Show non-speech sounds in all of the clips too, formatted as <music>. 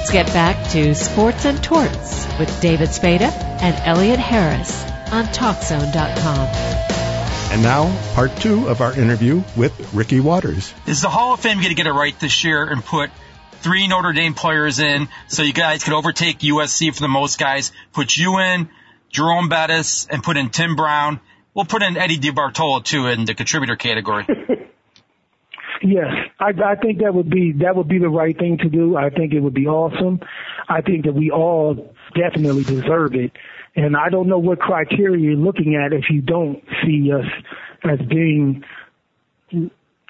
Let's get back to Sports and Torts with David Spada and Elliot Harris on TalkZone.com. And now, part two of our interview with Ricky Watters. Is the Hall of Fame going to get it right this year and put three Notre Dame players in so you guys could overtake USC for the most guys? Put you in, Jerome Bettis, and put in Tim Brown. We'll put in Eddie DeBartolo too in the contributor category. <laughs> Yes, I, I think that would be that would be the right thing to do. I think it would be awesome. I think that we all definitely deserve it. And I don't know what criteria you're looking at if you don't see us as being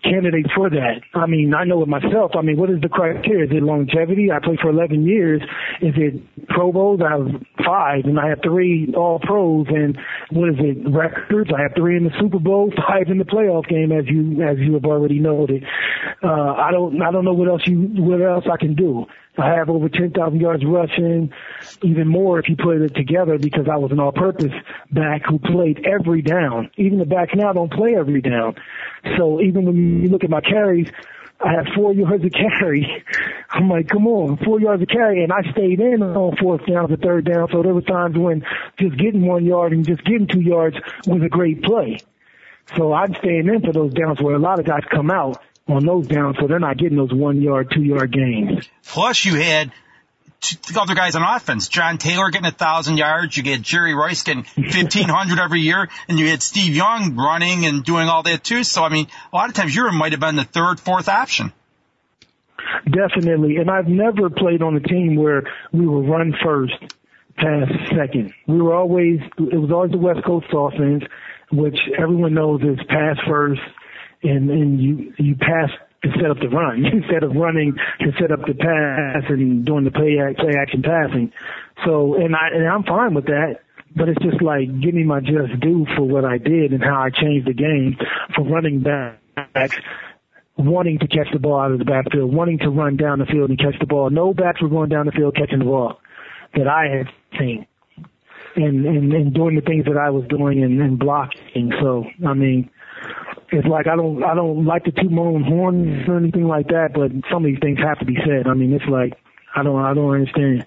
candidates for that. I mean, I know it myself. I mean, what is the criteria? Is it longevity? I played for 11 years. Is it Pro Bowls? I have five, and I have three All Pros. And what is it? Records? I have three in the Super Bowl, five in the playoff game, as you as you have already noted. Uh, I don't I don't know what else you what else I can do. I have over 10,000 yards rushing, even more if you put it together because I was an all-purpose back who played every down. Even the backs now don't play every down. So even when you look at my carries, I had four yards of carry. <laughs> I'm like, come on, four yards of carry, and I stayed in on fourth down to third down. So there were times when just getting one yard and just getting two yards was a great play. So I'm staying in for those downs where a lot of guys come out on those downs, so they're not getting those one yard, two yard gains. Plus, you had other guys on offense. John Taylor getting a thousand yards. You get Jerry Rice getting <laughs> fifteen hundred every year, and you had Steve Young running and doing all that too. So I mean, a lot of times you might have been the third, fourth option. Definitely, and I've never played on a team where we were run first, pass second. We were always it was always the West Coast offense, which everyone knows is pass first, and and you you pass to set up the run <laughs> instead of running to set up the pass and doing the play play action passing. So and I and I'm fine with that. But it's just like give me my just due for what I did and how I changed the game for running backs wanting to catch the ball out of the backfield, wanting to run down the field and catch the ball. No backs were going down the field catching the ball that I had seen. And and, and doing the things that I was doing and, and blocking. So I mean it's like I don't I don't like to toot my own horn or anything like that, but some of these things have to be said. I mean, it's like I don't I don't understand.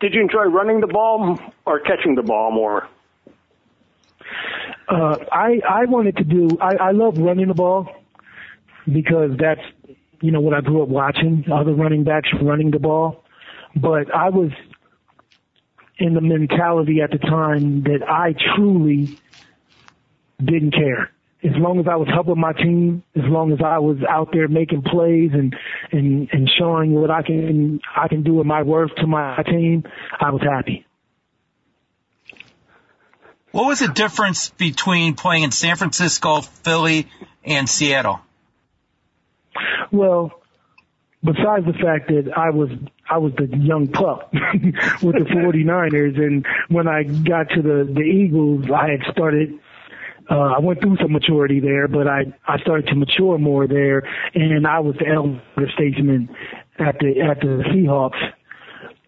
Did you enjoy running the ball or catching the ball more? Uh, I I wanted to do I I love running the ball because that's you know what I grew up watching other running backs running the ball, but I was in the mentality at the time that I truly didn't care as long as I was helping my team, as long as I was out there making plays and and and showing what I can I can do with my worth to my team, I was happy. What was the difference between playing in San Francisco, Philly, and Seattle? Well, besides the fact that I was I was the young pup <laughs> with the <laughs> 49ers and when I got to the the Eagles I had started uh, I went through some maturity there, but I I started to mature more there, and I was the elder statesman at the at the Seahawks.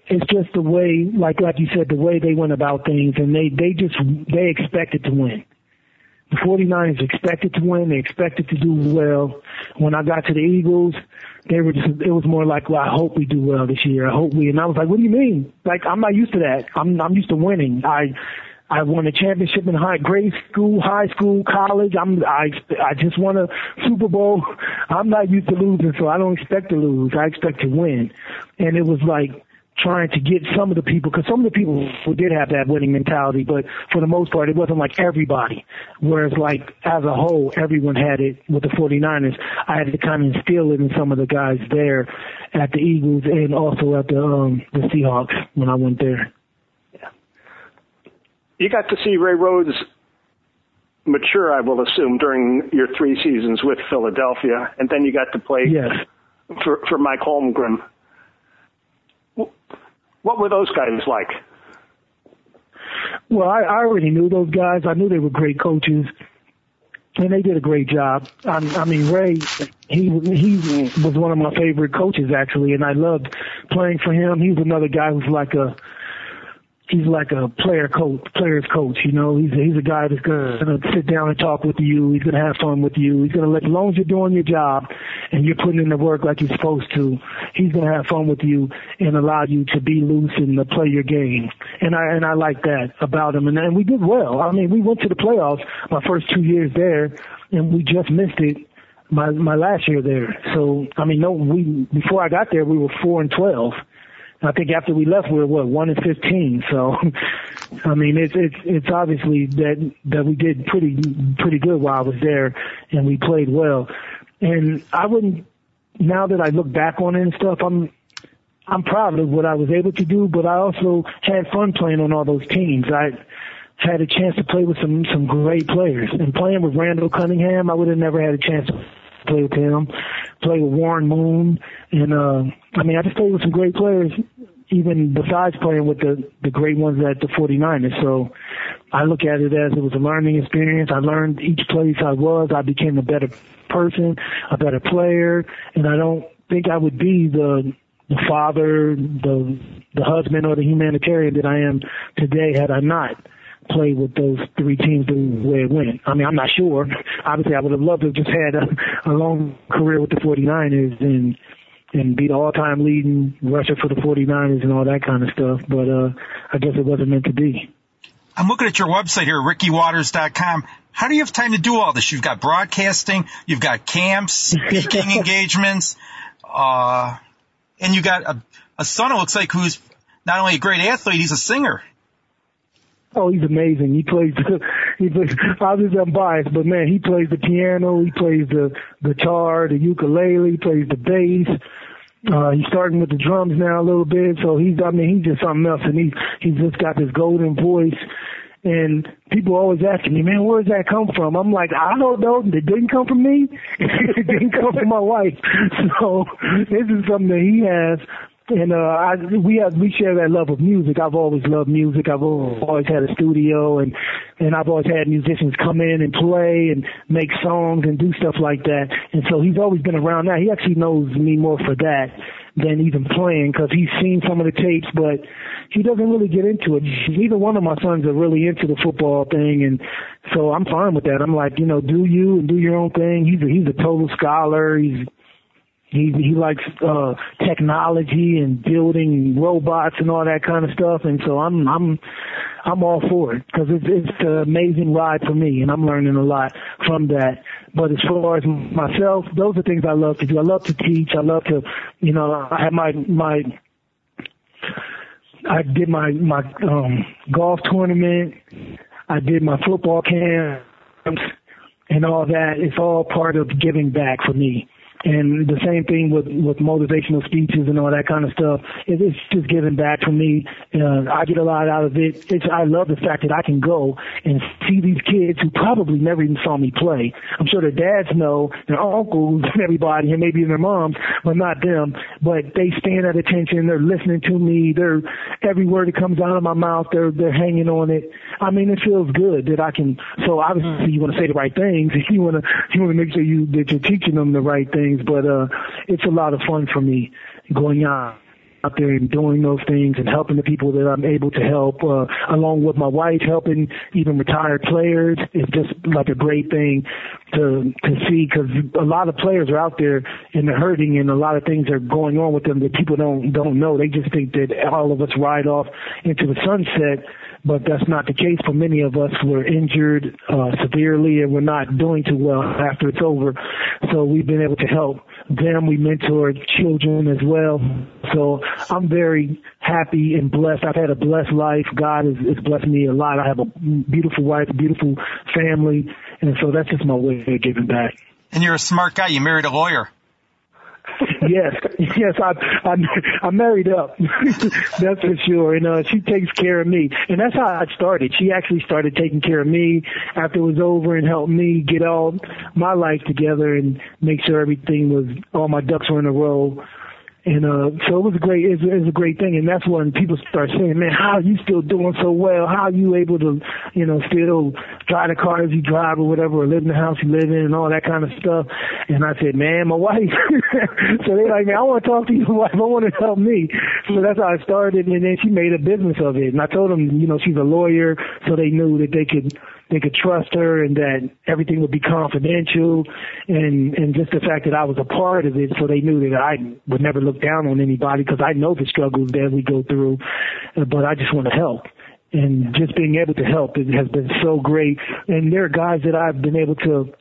It's just the way, like like you said, the way they went about things, and they they just they expected to win. The 49ers expected to win. They expected to do well. When I got to the Eagles, they were just, it was more like, well, I hope we do well this year. I hope we, and I was like, what do you mean? Like, I'm not used to that. I'm, I'm used to winning. I, I won a championship in high grade school, high school, college. I'm I I just won a Super Bowl. I'm not used to losing, so I don't expect to lose. I expect to win. And it was like trying to get some of the people, because some of the people did have that winning mentality, but for the most part, it wasn't like everybody. Whereas like as a whole, everyone had it with the 49ers. I had to kind of instill it in some of the guys there at the Eagles and also at the um the Seahawks when I went there you got to see Ray Rhodes mature, I will assume, during your three seasons with Philadelphia, and then you got to play yes. for for Mike Holmgren. What were those guys like? Well, I, I already knew those guys. I knew they were great coaches, and they did a great job. I, I mean, Ray, he he was one of my favorite coaches actually, and I loved playing for him. He was another guy who's like a he's like a player coach, player's coach. You know, he's a, he's a guy that's gonna, gonna sit down and talk with you. He's gonna have fun with you. He's gonna let as long as you're doing your job, and you're putting in the work like you're supposed to, he's to have fun with you and allow you to be loose and to play your game. And I and I like that about him. And, and we did well. I mean, we went to the playoffs my first two years there, and we just missed it my my last year there. So I mean, no, we before I got there we were four and twelve. I think after we left we were what one and fifteen. So <laughs> I mean, it's it's it's obviously that that we did pretty pretty good while I was there, and we played well. And I wouldn't now that I look back on it and stuff, I'm I'm proud of what I was able to do, but I also had fun playing on all those teams. I had a chance to play with some some great players. And playing with Randall Cunningham, I would have never had a chance to play with him. Play with Warren Moon, and uh, I mean, I just played with some great players, even besides playing with the the great ones at the 49ers. So I look at it as it was a learning experience. I learned each place I was. I became a better person, a better player, and I don't think I would be the the father, the the husband, or the humanitarian that I am today had I not play with those three teams the way it went. I mean, I'm not sure. Obviously, I would have loved to have just had a, a long career with the 49ers and and be the all-time leading rusher for the 49ers and all that kind of stuff. But uh, I guess it wasn't meant to be. I'm looking at your website here, rickywatters.com. How do you have time to do all this? You've got broadcasting, you've got camps, <laughs> speaking engagements, uh, and you got a, a son, it looks like, who's not only a great athlete, he's a singer. Oh, he's amazing. He plays. <laughs> He plays. Obviously, I'm biased, but man, he plays the piano. He plays the guitar, the ukulele. He plays the bass. Uh, he's starting with the drums now a little bit. So he's. I mean, he's just something else, and he he's just got this golden voice. And people always asking me, man, where does that come from? I'm like, I don't know. It didn't come from me. <laughs> it didn't come from my wife. <laughs> So this is something that he has and uh I we have we share that love of music. I've always loved music. I've always had a studio and and I've always had musicians come in and play and make songs and do stuff like that. And so he's always been around that. He actually knows me more for that than even playing because he's seen some of the tapes, but he doesn't really get into it. Neither one of my sons are really into the football thing, and so I'm fine with that. I'm like, you know, do you and do your own thing. He's a, he's a total scholar. He's he he likes uh technology and building robots and all that kind of stuff, and so I'm I'm I'm all for it because it's it's an amazing ride for me, and I'm learning a lot from that. But as far as myself, those are things I love to do. I love to teach. I love to, you know, I have my my I did my my um golf tournament. I did my football camps and all that. It's all part of giving back for me and the same thing with with motivational speeches and all that kind of stuff. It, it's just giving back for me. Uh, I get a lot out of it. It's I love the fact that I can go and see these kids who probably never even saw me play. I'm sure their dads know, their uncles, and <laughs> everybody, and maybe their moms, but not them. But they stand at attention. They're listening to me. They're every word that comes out of my mouth. They're they're hanging on it. I mean, it feels good that I can. So obviously, you want to say the right things. <laughs> You want to you want to make sure you that you're teaching them the right things things, but uh, it's a lot of fun for me going out out there and doing those things and helping the people that I'm able to help, uh, along with my wife, helping even retired players. It's just like a great thing to to see because a lot of players are out there and they're hurting, and a lot of things are going on with them that people don't don't know. They just think that all of us ride off into the sunset but that's not the case for many of us. We're injured uh, severely and we're not doing too well after it's over. So we've been able to help them. We mentor children as well. So I'm very happy and blessed. I've had a blessed life. God has, has blessed me a lot. I have a beautiful wife, a beautiful family, and so that's just my way of giving back. And you're a smart guy. You married a lawyer yes, yes, I, I I married up. <laughs> that's for sure. And uh, she takes care of me, and that's how I started. She actually started taking care of me after it was over and helped me get all my life together and make sure everything was all my ducks were in a row and uh, so it was a great, it was, it was a great thing. And that's when people start saying, "Man, how are you still doing so well? How are you able to, you know, still drive the cars you drive or whatever, or live in the house you live in, and all that kind of stuff?" And I said, "Man, my wife." <laughs> so they're like, "Man, I want to talk to your <laughs> wife. I want to help me." So that's how I started, and then she made a business of it. And I told them, you know, she's a lawyer, so they knew that they could they could trust her and that everything would be confidential and and just the fact that I was a part of it so they knew that I would never look down on anybody because I know the struggles that we go through uh, but I just want to help. And just being able to help it has been so great. And there are guys that I've been able to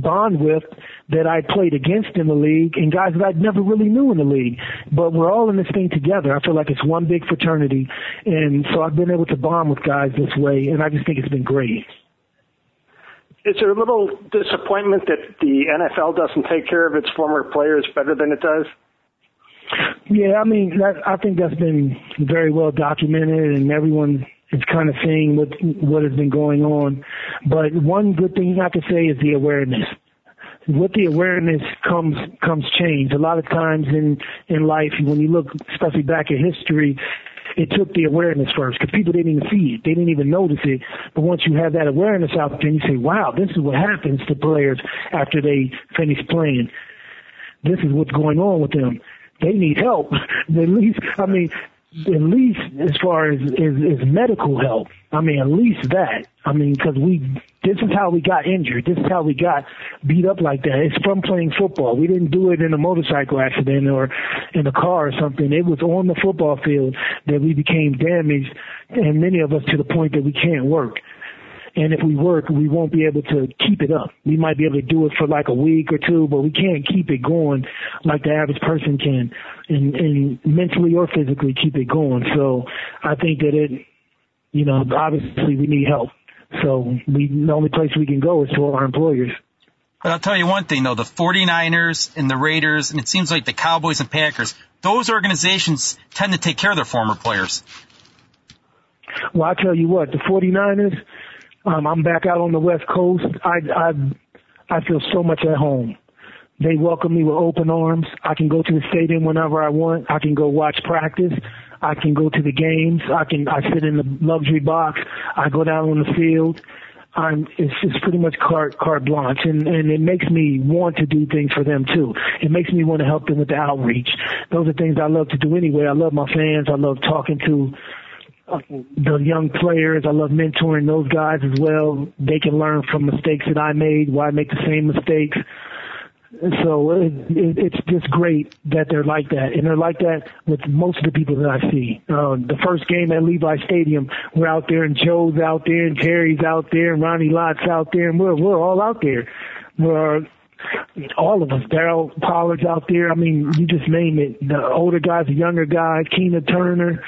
bond with that I played against in the league and guys that I'd never really knew in the league. But we're all in this thing together. I feel like it's one big fraternity. And so I've been able to bond with guys this way and I just think it's been great. Is there a little disappointment that the NFL doesn't take care of its former players better than it does? Yeah, I mean, that, I think that's been very well documented, and everyone is kind of seeing what what has been going on. But one good thing I could say is the awareness. With the awareness comes comes change. A lot of times in in life, when you look, especially back in history, it took the awareness first because people didn't even see it. They didn't even notice it. But once you have that awareness out there, you say, "Wow, this is what happens to players after they finish playing. This is what's going on with them." They need help. <laughs> At least, I mean, at least as far as, as medical help. I mean, at least that. I mean, because we, this is how we got injured. This is how we got beat up like that. It's from playing football. We didn't do it in a motorcycle accident or in a car or something. It was on the football field that we became damaged, and many of us to the point that we can't work. And if we work, we won't be able to keep it up. We might be able to do it for like a week or two, but we can't keep it going like the average person can and, and mentally or physically keep it going. So I think that it, you know, obviously we need help. So we, the only place we can go is to our employers. But I'll tell you one thing though, the 49ers and the Raiders, and it seems like the Cowboys and Packers, those organizations tend to take care of their former players. Well, I tell you what, the 49ers, um, I'm back out on the West Coast. I, I, I feel so much at home. They welcome me with open arms. I can go to the stadium whenever I want. I can go watch practice. I can go to the games. I can, I sit in the luxury box. I go down on the field. I'm, it's just pretty much carte, carte blanche and, and it makes me want to do things for them too. It makes me want to help them with the outreach. Those are things I love to do anyway. I love my fans. I love talking to the young players. I love mentoring those guys as well. They can learn from mistakes that I made, why I make the same mistakes. So it, it, it's just great that they're like that, and they're like that with most of the people that I see. Uh, the first game at Levi Stadium, we're out there, and Joe's out there, and Terry's out there, and Ronnie Lott's out there, and we're we're all out there. We're all of us. Daryl Pollard's out there. I mean, you just name it. The older guys, the younger guys, Keena Turner,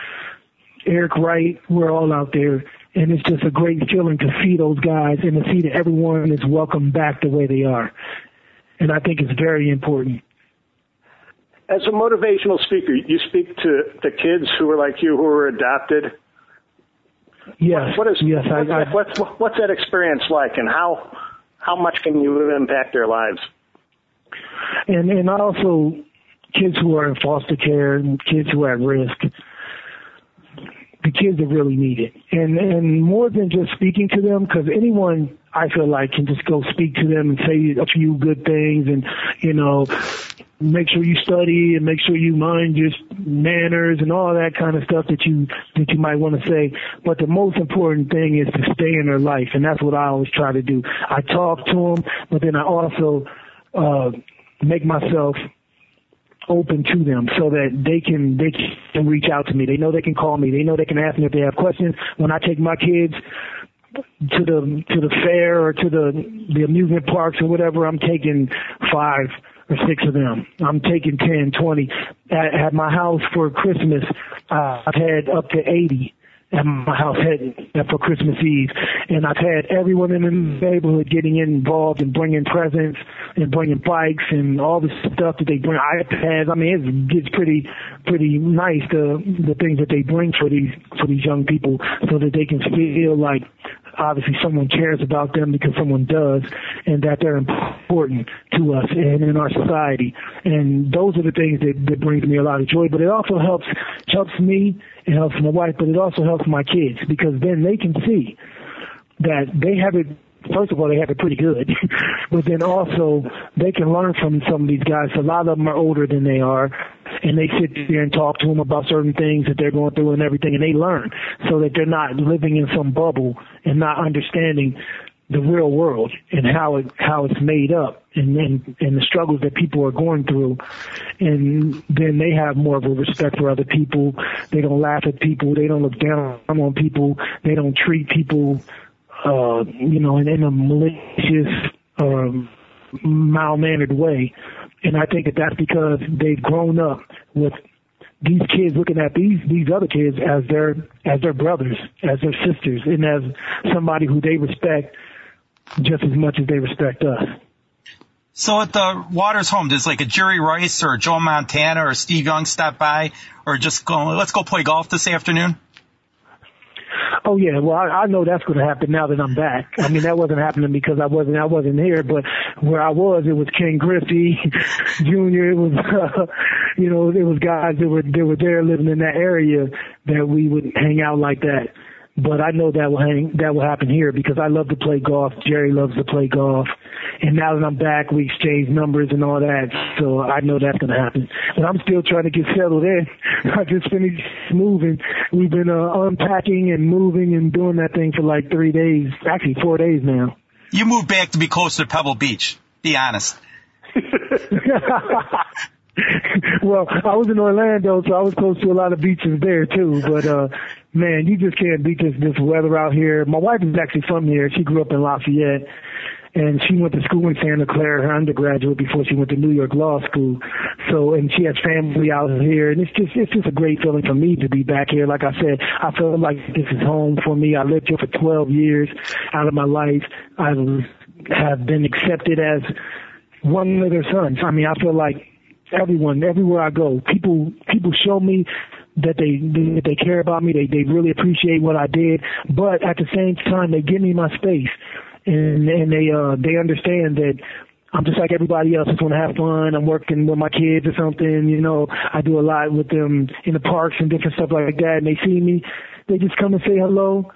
Eric Wright, we're all out there. And it's just a great feeling to see those guys and to see that everyone is welcome back the way they are. And I think it's very important. As a motivational speaker, you speak to the kids who are like you, who are adopted. Yes. What is, yes, what's, I, that, what's, what's that experience like, and how how much can you impact their lives? And and also kids who are in foster care and kids who are at risk kids that really need it. And and more than just speaking to them, because anyone I feel like can just go speak to them and say a few good things, and you know, make sure you study and make sure you mind your manners and all that kind of stuff that you that you might want to say. But the most important thing is to stay in their life, and that's what I always try to do. I talk to them, but then I also uh, make myself open to them so that they can they can reach out to me. They know they can call me. They know they can ask me if they have questions. When I take my kids to the to the fair or to the the amusement parks or whatever, I'm taking five or six of them. I'm taking ten, twenty. At, at my house for Christmas, uh, I've had up to 80 at my house had for Christmas Eve, and I've had everyone in the neighborhood getting involved and bringing presents and bringing bikes and all the stuff that they bring iPads. I mean, it's, it's pretty pretty nice the the things that they bring for these for these young people, so that they can feel like obviously someone cares about them because someone does and that they're important to us and in our society. And those are the things that, that brings me a lot of joy. But it also helps helps me, it helps my wife, but it also helps my kids because then they can see that they have it first of all, they have it pretty good, <laughs> but then also they can learn from some of these guys. A lot of them are older than they are, and they sit there and talk to them about certain things that they're going through and everything, and they learn so that they're not living in some bubble and not understanding the real world and how it how it's made up and and, and the struggles that people are going through. And then they have more of a respect for other people. They don't laugh at people. They don't look down on people. They don't treat people uh you know in, in a malicious um malmannered way and i think that that's because they've grown up with these kids looking at these these other kids as their as their brothers, as their sisters, and as somebody who they respect just as much as they respect us. So at the Watters home, does like a Jerry Rice or Joe Montana or Steve Young stop by, or just go? Let's go play golf this afternoon. Oh yeah, well I, I know that's going to happen now that I'm back. I mean that wasn't happening because I wasn't I wasn't here, but where I was, it was Ken Griffey <laughs> Jr. It was <laughs> uh, you know it was guys that were that were there living in that area that we would hang out like that but I know that will hang that will happen here because I love to play golf. Jerry loves to play golf, and now that I'm back, we exchange numbers and all that. So I know that's going to happen. But I'm still trying to get settled in. <laughs> I just finished moving. We've been uh, unpacking and moving and doing that thing for like three days, actually four days now. You moved back to be closer to Pebble Beach. Be honest. <laughs> <laughs> well, I was in Orlando, so I was close to a lot of beaches there too. But uh man, you just can't beat this this weather out here. My wife is actually from here. She grew up in Lafayette, and she went to school in Santa Clara, her undergraduate, before she went to New York Law School. So, and she has family out here, and it's just it's just a great feeling for me to be back here. Like I said, I feel like this is home for me. I lived here for 12 years out of my life. I have been accepted as one of their sons. I mean, I feel like everyone, everywhere I go, people people show me that they that they care about me. They they really appreciate what I did, but at the same time they give me my space, and and they uh they understand that I'm just like everybody else. Just want to have fun. I'm working with my kids or something. You know, I do a lot with them in the parks and different stuff like that. And they see me, they just come and say hello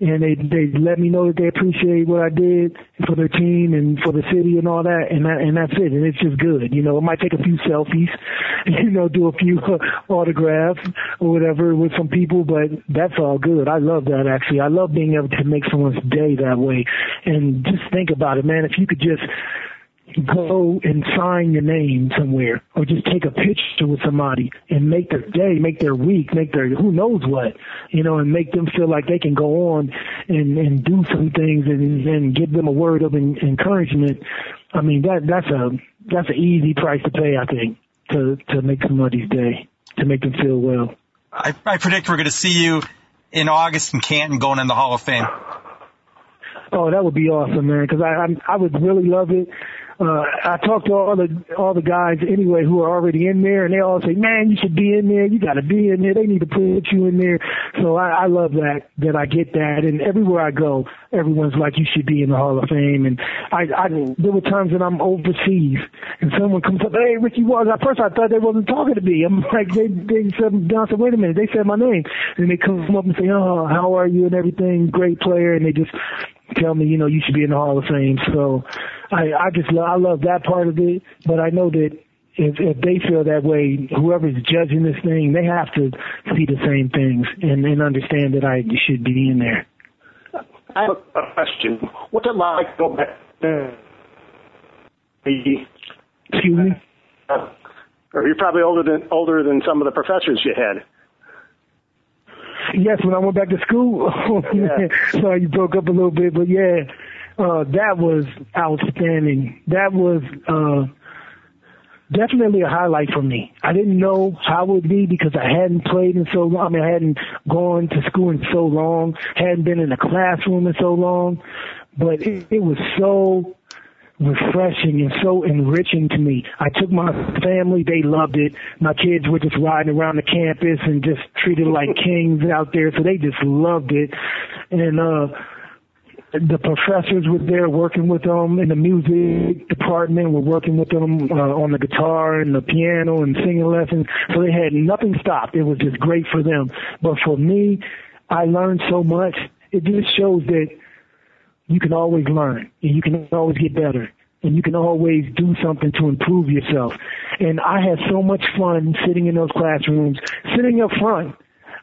and they they let me know that they appreciate what I did for their team and for the city and all that, and that and that's it. And it's just good, you know. I might take a few selfies, <laughs> you know, do a few uh, autographs or whatever with some people, but that's all good. I love that actually. I love being able to make someone's day that way. And just think about it, man. If you could just go and sign your name somewhere or just take a picture with somebody and make their day, make their week, make their who knows what, you know, and make them feel like they can go on and, and do some things and, and give them a word of encouragement. I mean, that, that's a, that's an easy price to pay, I think, to, to make somebody's day, to make them feel well. I, I predict we're going to see you in August in Canton going in the Hall of Fame. Oh, that would be awesome, man. Because I, I I would really love it uh, I talk to all the all the guys anyway who are already in there, and they all say, "Man, you should be in there. You got to be in there. They need to put you in there." So I, I love that that I get that, and everywhere I go, everyone's like, "You should be in the Hall of Fame." And I, I there were times that I'm overseas, and someone comes up, "Hey, Ricky Watters." At first, I thought they wasn't talking to me. I'm <laughs> like, they they said, "I said, wait a minute." They said my name, and they come up and say, "Oh, how are you?" and everything. Great player, and they just tell me, you know, you should be in the Hall of Fame. So I, I just love, I love that part of it. But I know that if, if they feel that way, whoever's judging this thing, they have to see the same things and, and understand that I should be in there. I have a question. What's it like to go back? Excuse me. Uh, or you're probably older than older than some of the professors you had. Yes, when I went back to school. <laughs> Yeah. Sorry, you broke up a little bit, but yeah, uh, that was outstanding. That was uh, definitely a highlight for me. I didn't know how it would be because I hadn't played in so long. I mean, I hadn't gone to school in so long, hadn't been in a classroom in so long, but it, it was so refreshing and so enriching to me. I took my family, they loved it. My kids were just riding around the campus and just treated like <laughs> kings out there, so they just loved it. And uh the professors were there working with them in the music department were working with them uh, on the guitar and the piano and singing lessons so they had nothing stopped it was just great for them but for me i learned so much it just shows that you can always learn and you can always get better and you can always do something to improve yourself. And I had so much fun sitting in those classrooms, sitting up front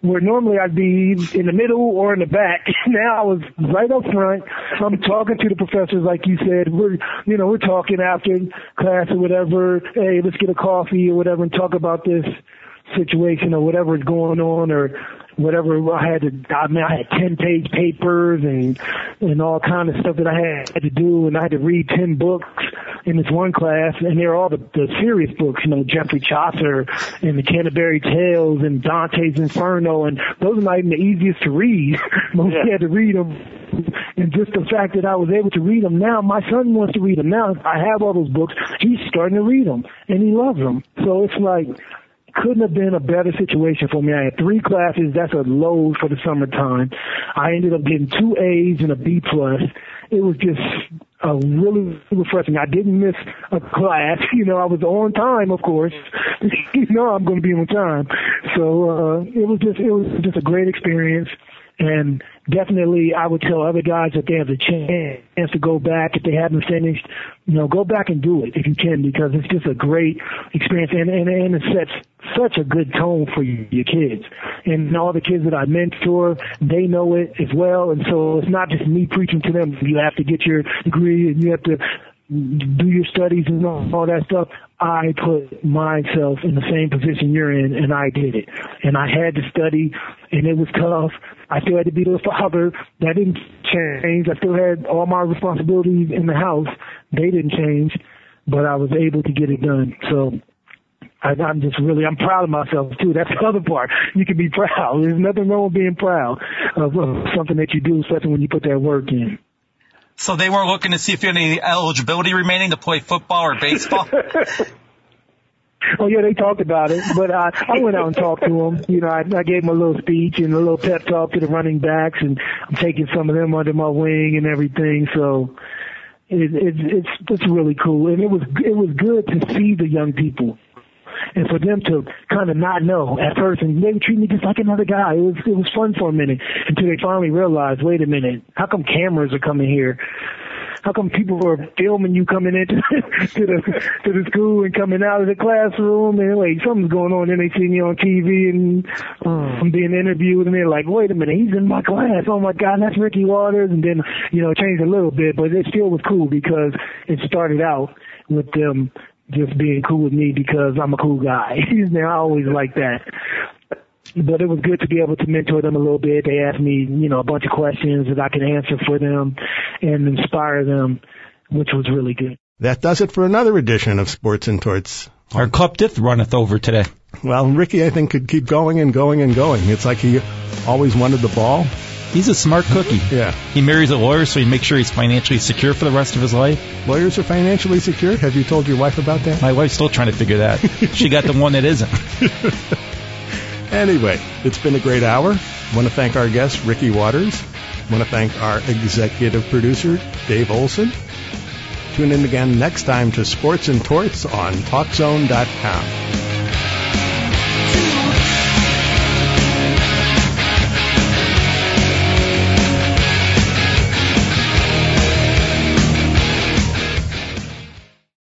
where normally I'd be in the middle or in the back. <laughs> Now I was right up front. I'm talking to the professors, like you said. We're, you know, we're talking after class or whatever. Hey, let's get a coffee or whatever and talk about this situation or whatever is going on or whatever I had to, I mean, I had 10 page papers and, and all kind of stuff that I had to do and I had to read 10 books in this one class and they're all the, the serious books, you know, Geoffrey Chaucer and the Canterbury Tales and Dante's Inferno and those are not even the easiest to read. <laughs> Most yeah. had to read them and just the fact that I was able to read them now, my son wants to read them now. I have all those books. He's starting to read them and he loves them. So it's like, couldn't have been a better situation for me. I had three classes. That's a load for the summertime. I ended up getting two A's and a B plus. It was just a really refreshing. I didn't miss a class. <laughs> You know, I was on time, of course. <laughs> you know, I'm going to be on time. So uh, it was just it was just a great experience. And definitely, I would tell other guys that they have the chance to go back if they haven't finished. You know, go back and do it if you can because it's just a great experience and and, and it sets such a good tone for your kids. And all the kids that I mentor, they know it as well. And so it's not just me preaching to them. You have to get your degree and you have to do your studies and all, that stuff. I put myself in the same position you're in and I did it. And I had to study and it was tough. I still had to be the father. That didn't change. I still had all my responsibilities in the house. They didn't change, but I was able to get it done. So I, I'm just really, I'm proud of myself too. That's the other part. You can be proud. There's nothing wrong with being proud of, of something that you do, especially when you put that work in. So they weren't looking to see if you had any eligibility remaining to play football or baseball? <laughs> Oh yeah, they talked about it, but I I went out and talked to them. You know, I, I gave them a little speech and a little pep talk to the running backs, and I'm taking some of them under my wing and everything. So it, it, it's it's really cool, and it was it was good to see the young people and for them to kind of not know at first, and they would treat me just like another guy. It was it was fun for a minute until they finally realized, wait a minute, how come cameras are coming here? How come people are filming you coming into <laughs> to the to the school and coming out of the classroom and like something's going on? Then they see me on TV and um, I'm being interviewed and they're like, wait a minute, he's in my class. Oh my God, that's Ricky Watters. And then you know it changed a little bit, but it still was cool because it started out with them just being cool with me because I'm a cool guy. <laughs> They're always like that. But it was good to be able to mentor them a little bit. They asked me, you know, a bunch of questions that I could answer for them and inspire them, which was really good. That does it for another edition of Sports and Torts. Our cup dith runneth over today. Well, Ricky, I think, could keep going and going and going. It's like he always wanted the ball He's a smart cookie. <laughs> Yeah. He marries a lawyer so he makes sure he's financially secure for the rest of his life. Lawyers are financially secure? Have you told your wife about that? My wife's still trying to figure that. <laughs> she got the one that isn't. <laughs> anyway, it's been a great hour. I want to thank our guest, Ricky Watters. I want to thank our executive producer, Dave Olson. Tune in again next time to Sports and Torts on TalkZone.com.